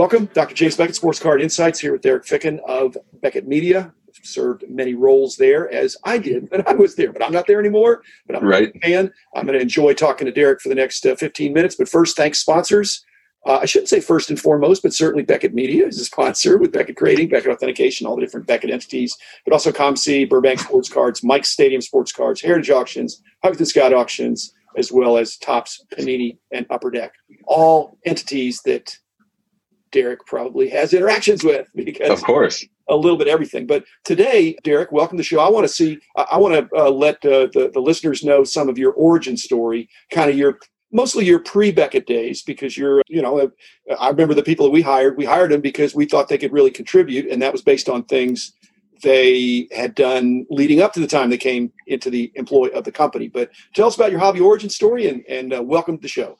Welcome, Dr. James Beckett, Sports Card Insights, here with Derek Ficken of Beckett Media. Served many roles there as I did when I was there, but I'm not there anymore. But I'm right. a fan. I'm going to enjoy talking to Derek for the next uh, 15 minutes. But first, thanks sponsors. Uh, I shouldn't say first and foremost, but certainly Beckett Media is a sponsor with Beckett Grading, Beckett Authentication, all the different Beckett entities, but also COMC, Burbank Sports Cards, Mike Stadium Sports Cards, Heritage Auctions, Huggins Scott Auctions, as well as Topps, Panini, and Upper Deck. All entities that Derek probably has interactions with because of course a little bit everything. But today, Derek, welcome to the show. I want to see, I want to uh, let uh, the the listeners know some of your origin story, kind of your mostly your pre-Beckett days, because you're, you know, I remember the people that we hired. We hired them because we thought they could really contribute, and that was based on things they had done leading up to the time they came into the employ of the company. But tell us about your hobby origin story, and and uh, welcome to the show.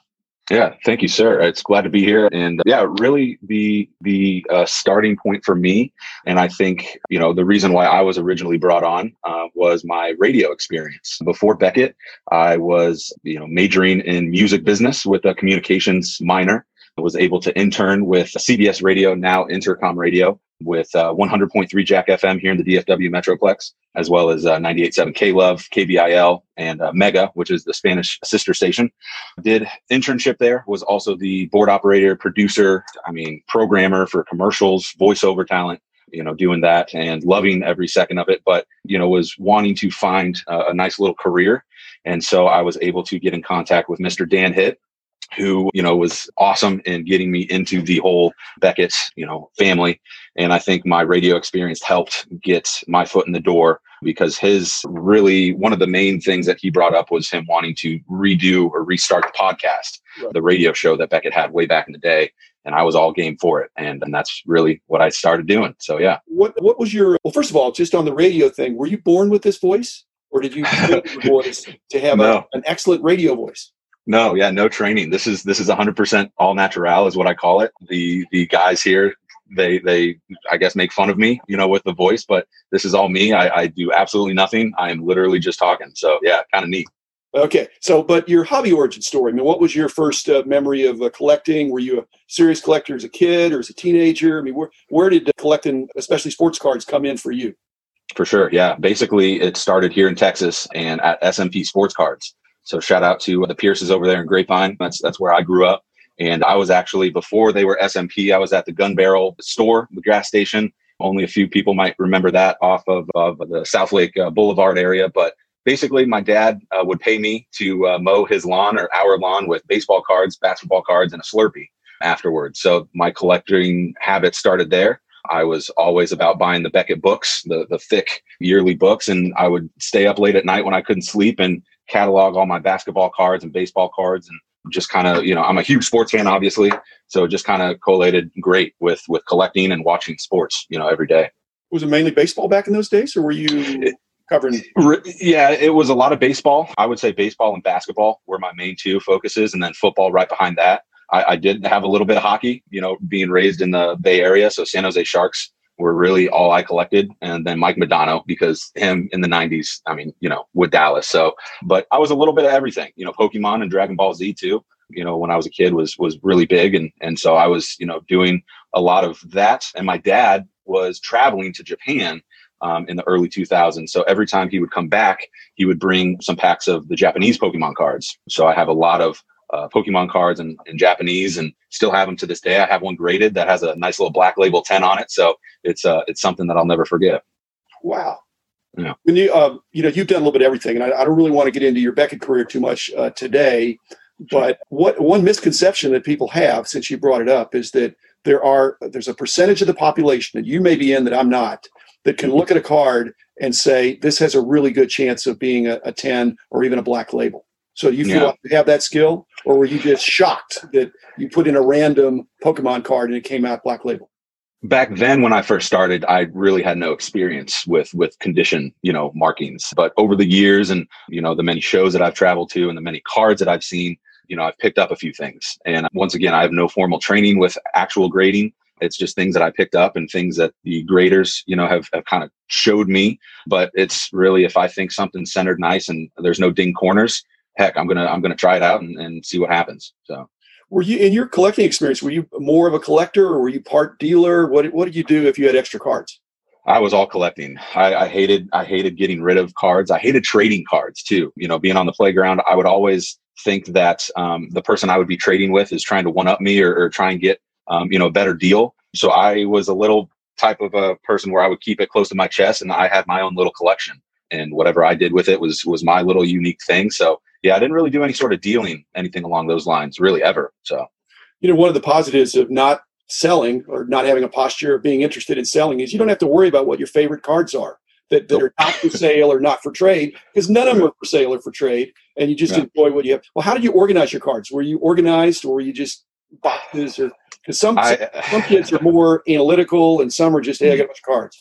Yeah, thank you, sir. It's glad to be here, and yeah, really the the uh, starting point for me, and I think you know the reason why I was originally brought on uh, was my radio experience. Before Beckett, I was you know majoring in music business with a communications minor. Was able to intern with CBS Radio, now Entercom Radio, with uh, 100.3 Jack FM here in the DFW Metroplex, as well as uh, 98.7 K Love, KVIL, and uh, Mega, which is the Spanish sister station. Did internship there, was also the board operator, producer, I mean, programmer for commercials, voiceover talent. You know, doing that and loving every second of it, but you know, was wanting to find a nice little career, and so I was able to get in contact with Mr. Dan Hitt, who you know was awesome in getting me into the whole Beckett you know family. And I think my radio experience helped get my foot in the door because his really one of the main things that he brought up was him wanting to redo or restart the podcast right. the radio show that Beckett had way back in the day. And I was all game for it. And and that's really what I started doing. So yeah. What what was your well first of all just on the radio thing were you born with this voice? Or did you voice to have no. a, an excellent radio voice no, yeah, no training. This is this is 100% all natural is what I call it. The the guys here they they I guess make fun of me, you know, with the voice, but this is all me. I, I do absolutely nothing. I am literally just talking. So yeah, kind of neat. Okay, so but your hobby origin story. I mean, what was your first uh, memory of uh, collecting? Were you a serious collector as a kid or as a teenager? I mean, where where did collecting, especially sports cards, come in for you? For sure, yeah. Basically, it started here in Texas and at SMP Sports Cards. So shout out to the Pierces over there in Grapevine. That's that's where I grew up. And I was actually before they were SMP, I was at the Gun Barrel store, the gas station. Only a few people might remember that off of, of the Southlake uh, Boulevard area. But basically, my dad uh, would pay me to uh, mow his lawn or our lawn with baseball cards, basketball cards, and a Slurpee afterwards. So my collecting habit started there. I was always about buying the Beckett books, the the thick yearly books, and I would stay up late at night when I couldn't sleep and catalog all my basketball cards and baseball cards and just kind of you know i'm a huge sports fan obviously. So just kind of collated great with with collecting and watching sports you know every day. Was it mainly baseball back in those days or were you covering yeah it was a lot of baseball. I would say baseball and basketball were my main two focuses and then football right behind that. I, I did have a little bit of hockey you know being raised in the bay area so san jose sharks were really all I collected. And then Mike Modano, because him in the 90s, I mean, you know, with Dallas. So, but I was a little bit of everything, you know, Pokemon and Dragon Ball Z too. You know, when I was a kid was was really big. And and so I was, you know, doing a lot of that. And my dad was traveling to Japan um, in the early 2000s. So every time he would come back, he would bring some packs of the Japanese Pokemon cards. So I have a lot of uh, Pokemon cards in, in Japanese and still have them to this day. I have one graded that has a nice little black label 10 on it. So it's, uh, it's something that I'll never forget. Wow. Yeah. When you, uh, you know, you've done a little bit of everything and I, I don't really want to get into your Beckett career too much uh, today, but what one misconception that people have since you brought it up is that there are, there's a percentage of the population that you may be in that I'm not that can look at a card and say, this has a really good chance of being a, a 10 or even a black label. So do you feel yeah. like you have that skill, or were you just shocked that you put in a random Pokemon card and it came out Black Label? Back then, when I first started, I really had no experience with with condition, you know, markings. But over the years, and you know, the many shows that I've traveled to, and the many cards that I've seen, you know, I've picked up a few things. And once again, I have no formal training with actual grading. It's just things that I picked up and things that the graders, you know, have, have kind of showed me. But it's really if I think something's centered nice and there's no ding corners, heck, I'm gonna I'm gonna try it out and, and see what happens. So Were you in your collecting experience? Were you more of a collector, or were you part dealer? What What did you do if you had extra cards? I was all collecting. I, I, hated I hated getting rid of cards. I hated trading cards too. You know, being on the playground, I would always think that um, the person I would be trading with is trying to one up me or, or try and get um, you know a better deal. So I was a little type of a person where I would keep it close to my chest, and I had my own little collection. And whatever I did with it was was my little unique thing. So yeah, I didn't really do any sort of dealing, anything along those lines, really ever. So, you know, one of the positives of not selling or not having a posture of being interested in selling is you don't have to worry about what your favorite cards are that, that are not for sale or not for trade because none of them are for sale or for trade and you just yeah. enjoy what you have well how did you organize your cards were you organized or were you just boxes or because some I, some kids are more analytical and some are just hey i got a bunch of cards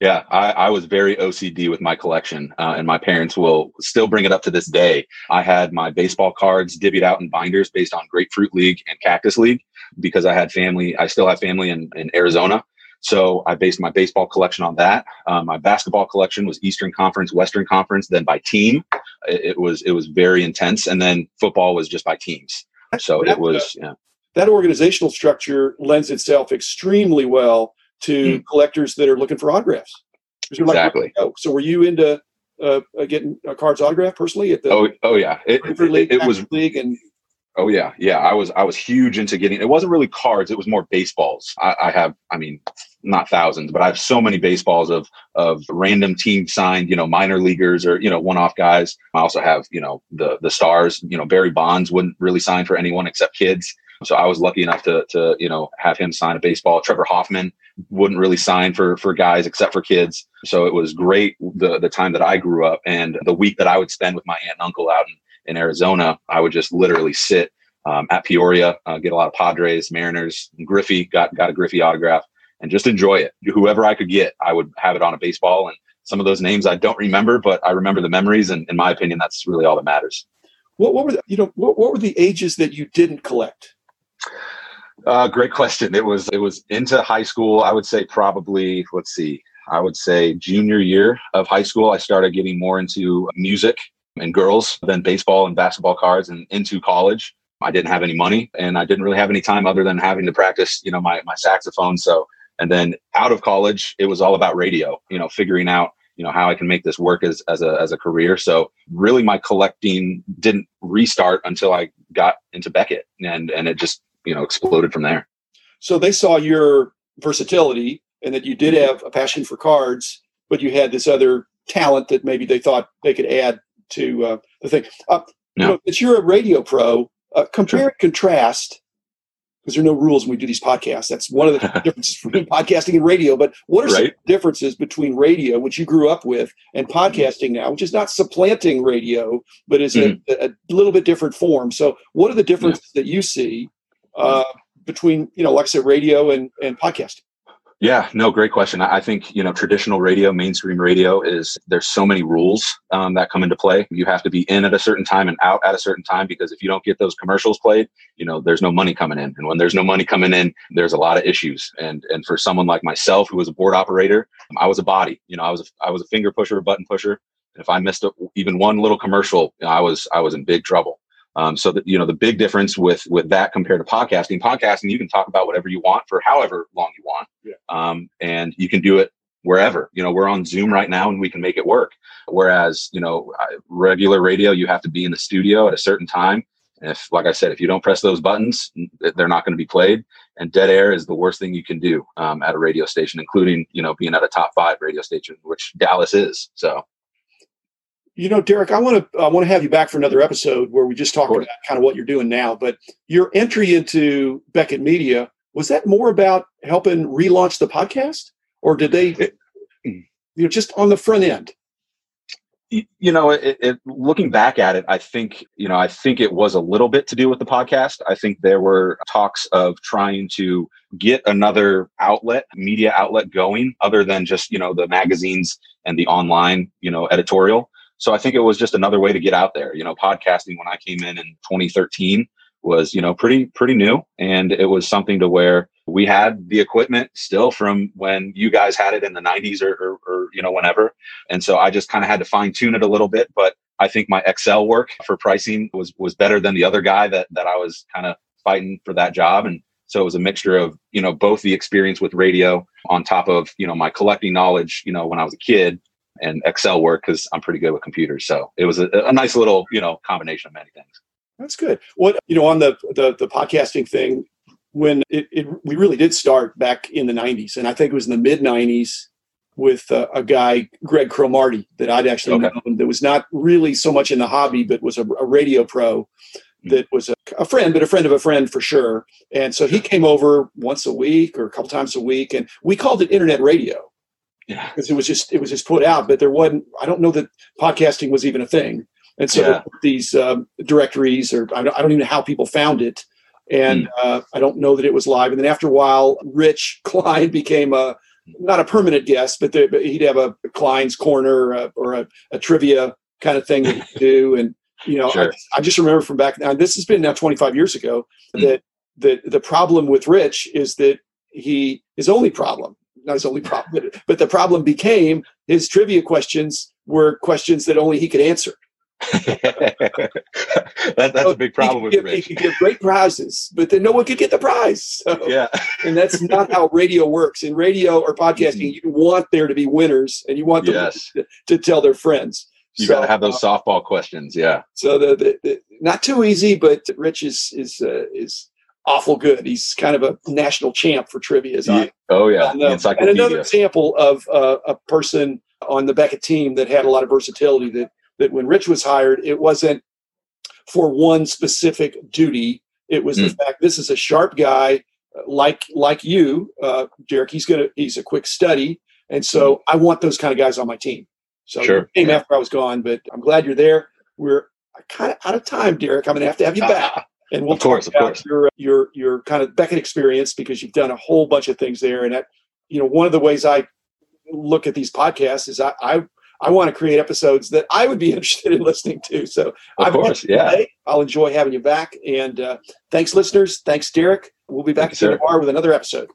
yeah, I, I, was very OCD with my collection, uh, and my parents will still bring it up to this day. I had my baseball cards divvied out in binders based on Grapefruit League and Cactus League because I had family. I still have family in, in Arizona, so I based my baseball collection on that. Um, my basketball collection was Eastern Conference, Western Conference, then by team. It, it, was it was very intense, and then football was just by teams. So it was yeah. That organizational structure lends itself extremely well to mm. collectors that are looking for autographs. Exactly. Like, so were you into uh, uh getting a cards autographed personally at the? Oh, oh yeah. It, it, league, it was league and. Oh yeah, yeah. I was I was huge into getting. It wasn't really cards. It was more baseballs. I, I have. I mean, not thousands, but I have so many baseballs of of random team signed, you know, minor leaguers or you know one off guys. I also have you know the the stars. You know, Barry Bonds wouldn't really sign for anyone except kids. So I was lucky enough to to you know have him sign a baseball. Trevor Hoffman wouldn't really sign for for guys except for kids. So it was great the the time that I grew up and the week that I would spend with my aunt and uncle out in, in Arizona, I would just literally sit um, at Peoria, uh, get a lot of Padres, Mariners, Griffey got got a Griffey autograph, and just enjoy it. Whoever I could get, I would have it on a baseball. And some of those names I don't remember, but I remember the memories, and in my opinion, that's really all that matters. What, what were the, you know what, what were the ages that you didn't collect? Uh, great question. It was it was into high school. I would say probably let's see. I would say junior year of high school. I started getting more into music and girls than baseball and basketball cards. And into college, I didn't have any money and I didn't really have any time other than having to practice, you know, my my saxophone. So and then out of college, it was all about radio. You know, figuring out you know how I can make this work as as a as a career. So really, my collecting didn't restart until I got into Beckett, and and it just you know exploded from there. So they saw your versatility and that you did have a passion for cards, but you had this other talent that maybe they thought they could add to uh, the thing. Uh, no. you know, it's you're a radio pro. Uh, compare sure. and contrast because there are no rules when we do these podcasts. That's one of the differences between podcasting and radio. But what are right. some differences between radio, which you grew up with, and podcasting now, which is not supplanting radio, but is mm-hmm. a, a, little bit different form? So, what are the differences yeah. that you see uh, between you know, like I said, radio and and podcasting? Yeah, no, great question. I think you know traditional radio, mainstream radio is there's so many rules um, that come into play. You have to be in at a certain time and out at a certain time because if you don't get those commercials played, you know there's no money coming in, and when there's no money coming in, there's a lot of issues. And and for someone like myself who was a board operator, I was a body. You know, I was a, I was a finger pusher, a button pusher. And if I missed a, even one little commercial, you know, I was I was in big trouble. Um, so that you know the big difference with with that compared to podcasting, podcasting you can talk about whatever you want for however long you want, yeah. um, and you can do it wherever. You know, we're on Zoom right now and we can make it work. Whereas you know regular radio, you have to be in the studio at a certain time. And if, like I said, if you don't press those buttons, they're not going to be played. And dead air is the worst thing you can do um, at a radio station, including you know being at a top five radio station, which Dallas is. So you know, Derek, I want to I want to have you back for another episode where we just talk about kind of what you're doing now. But your entry into Beckett Media was that more about helping relaunch the podcast, or did they, you know, just on the front end? You know, it, it, looking back at it, I think you know, I think it was a little bit to do with the podcast. I think there were talks of trying to get another outlet, media outlet going, other than just you know the magazines and the online, you know, editorial. So I think it was just another way to get out there. You know, podcasting when I came in in 2013 was, you know, pretty, pretty new. And it was something to where we had the equipment still from when you guys had it in the 90s or, or, or you know, whenever. And so I just kind of had to fine tune it a little bit. But I think my Excel work for pricing was was better than the other guy that that I was kind of fighting for that job. And so it was a mixture of, you know, both the experience with radio on top of, you know, my collecting knowledge, you know, when I was a kid and Excel work because I'm pretty good with computers. So it was a, a nice little, you know, combination of many things. That's good. What, you know, on the, the, the podcasting thing, when it, it, we really did start back in the 90s, and I think it was in the mid 90s with uh, a guy, Greg Cromarty that I'd actually okay. known that was not really so much in the hobby, but was a, a radio pro that was a, a, friend, but a friend of a friend for sure. And so he came over once a week or a couple times a week, and we called it internet radio. Yeah, because it was just it was just put out, but there wasn't. I don't know that podcasting was even a thing. And so yeah. these um, directories, or I don't, I don't, even know how people found it, and mm. uh, I don't know that it was live. And then after a while, Rich Klein became a not a permanent guest, but, the, but he'd have a Klein's corner uh, or a, a, trivia kind of thing that he'd do, and you know, sure. I, I, just remember from back now, this has been now 25 years ago, mm. that, that the problem with Rich is that he, his only problem, not his only problem, but, but the problem became his trivia questions were questions that only he could answer. that, that's so a big problem with give, Rich. He could give great prizes, but then no one could get the prize. So, yeah, and that's not how radio works. In radio or podcasting, mm-hmm. you want there to be winners, and you want them yes. to, to, tell their friends. You so, got to have those uh, softball questions. Yeah. So the, the, the, not too easy, but Rich is is uh, is awful good. He's kind of a national champ for trivia. As I, oh yeah, and, uh, and another example of uh, a person on the Beckett team that had a lot of versatility. That that when Rich was hired, it wasn't for one specific duty. It was mm. the hmm. fact this is a sharp guy uh, like like you, uh, Derek. He's gonna he's a quick study, and so mm. I want those kind of guys on my team. So sure. came yeah. after I was gone, but I'm glad you're there. We're kind of out of time, Derek. I'm going to have to have you back. And we'll of course, of course. your your your kind of Beckett experience because you've done a whole bunch of things there. And that, you know, one of the ways I look at these podcasts is I I, I want to create episodes that I would be interested in listening to. So of course, yeah, today. I'll enjoy having you back. And uh, thanks, listeners. Thanks, Derek. We'll be back Thanks, tomorrow with another episode.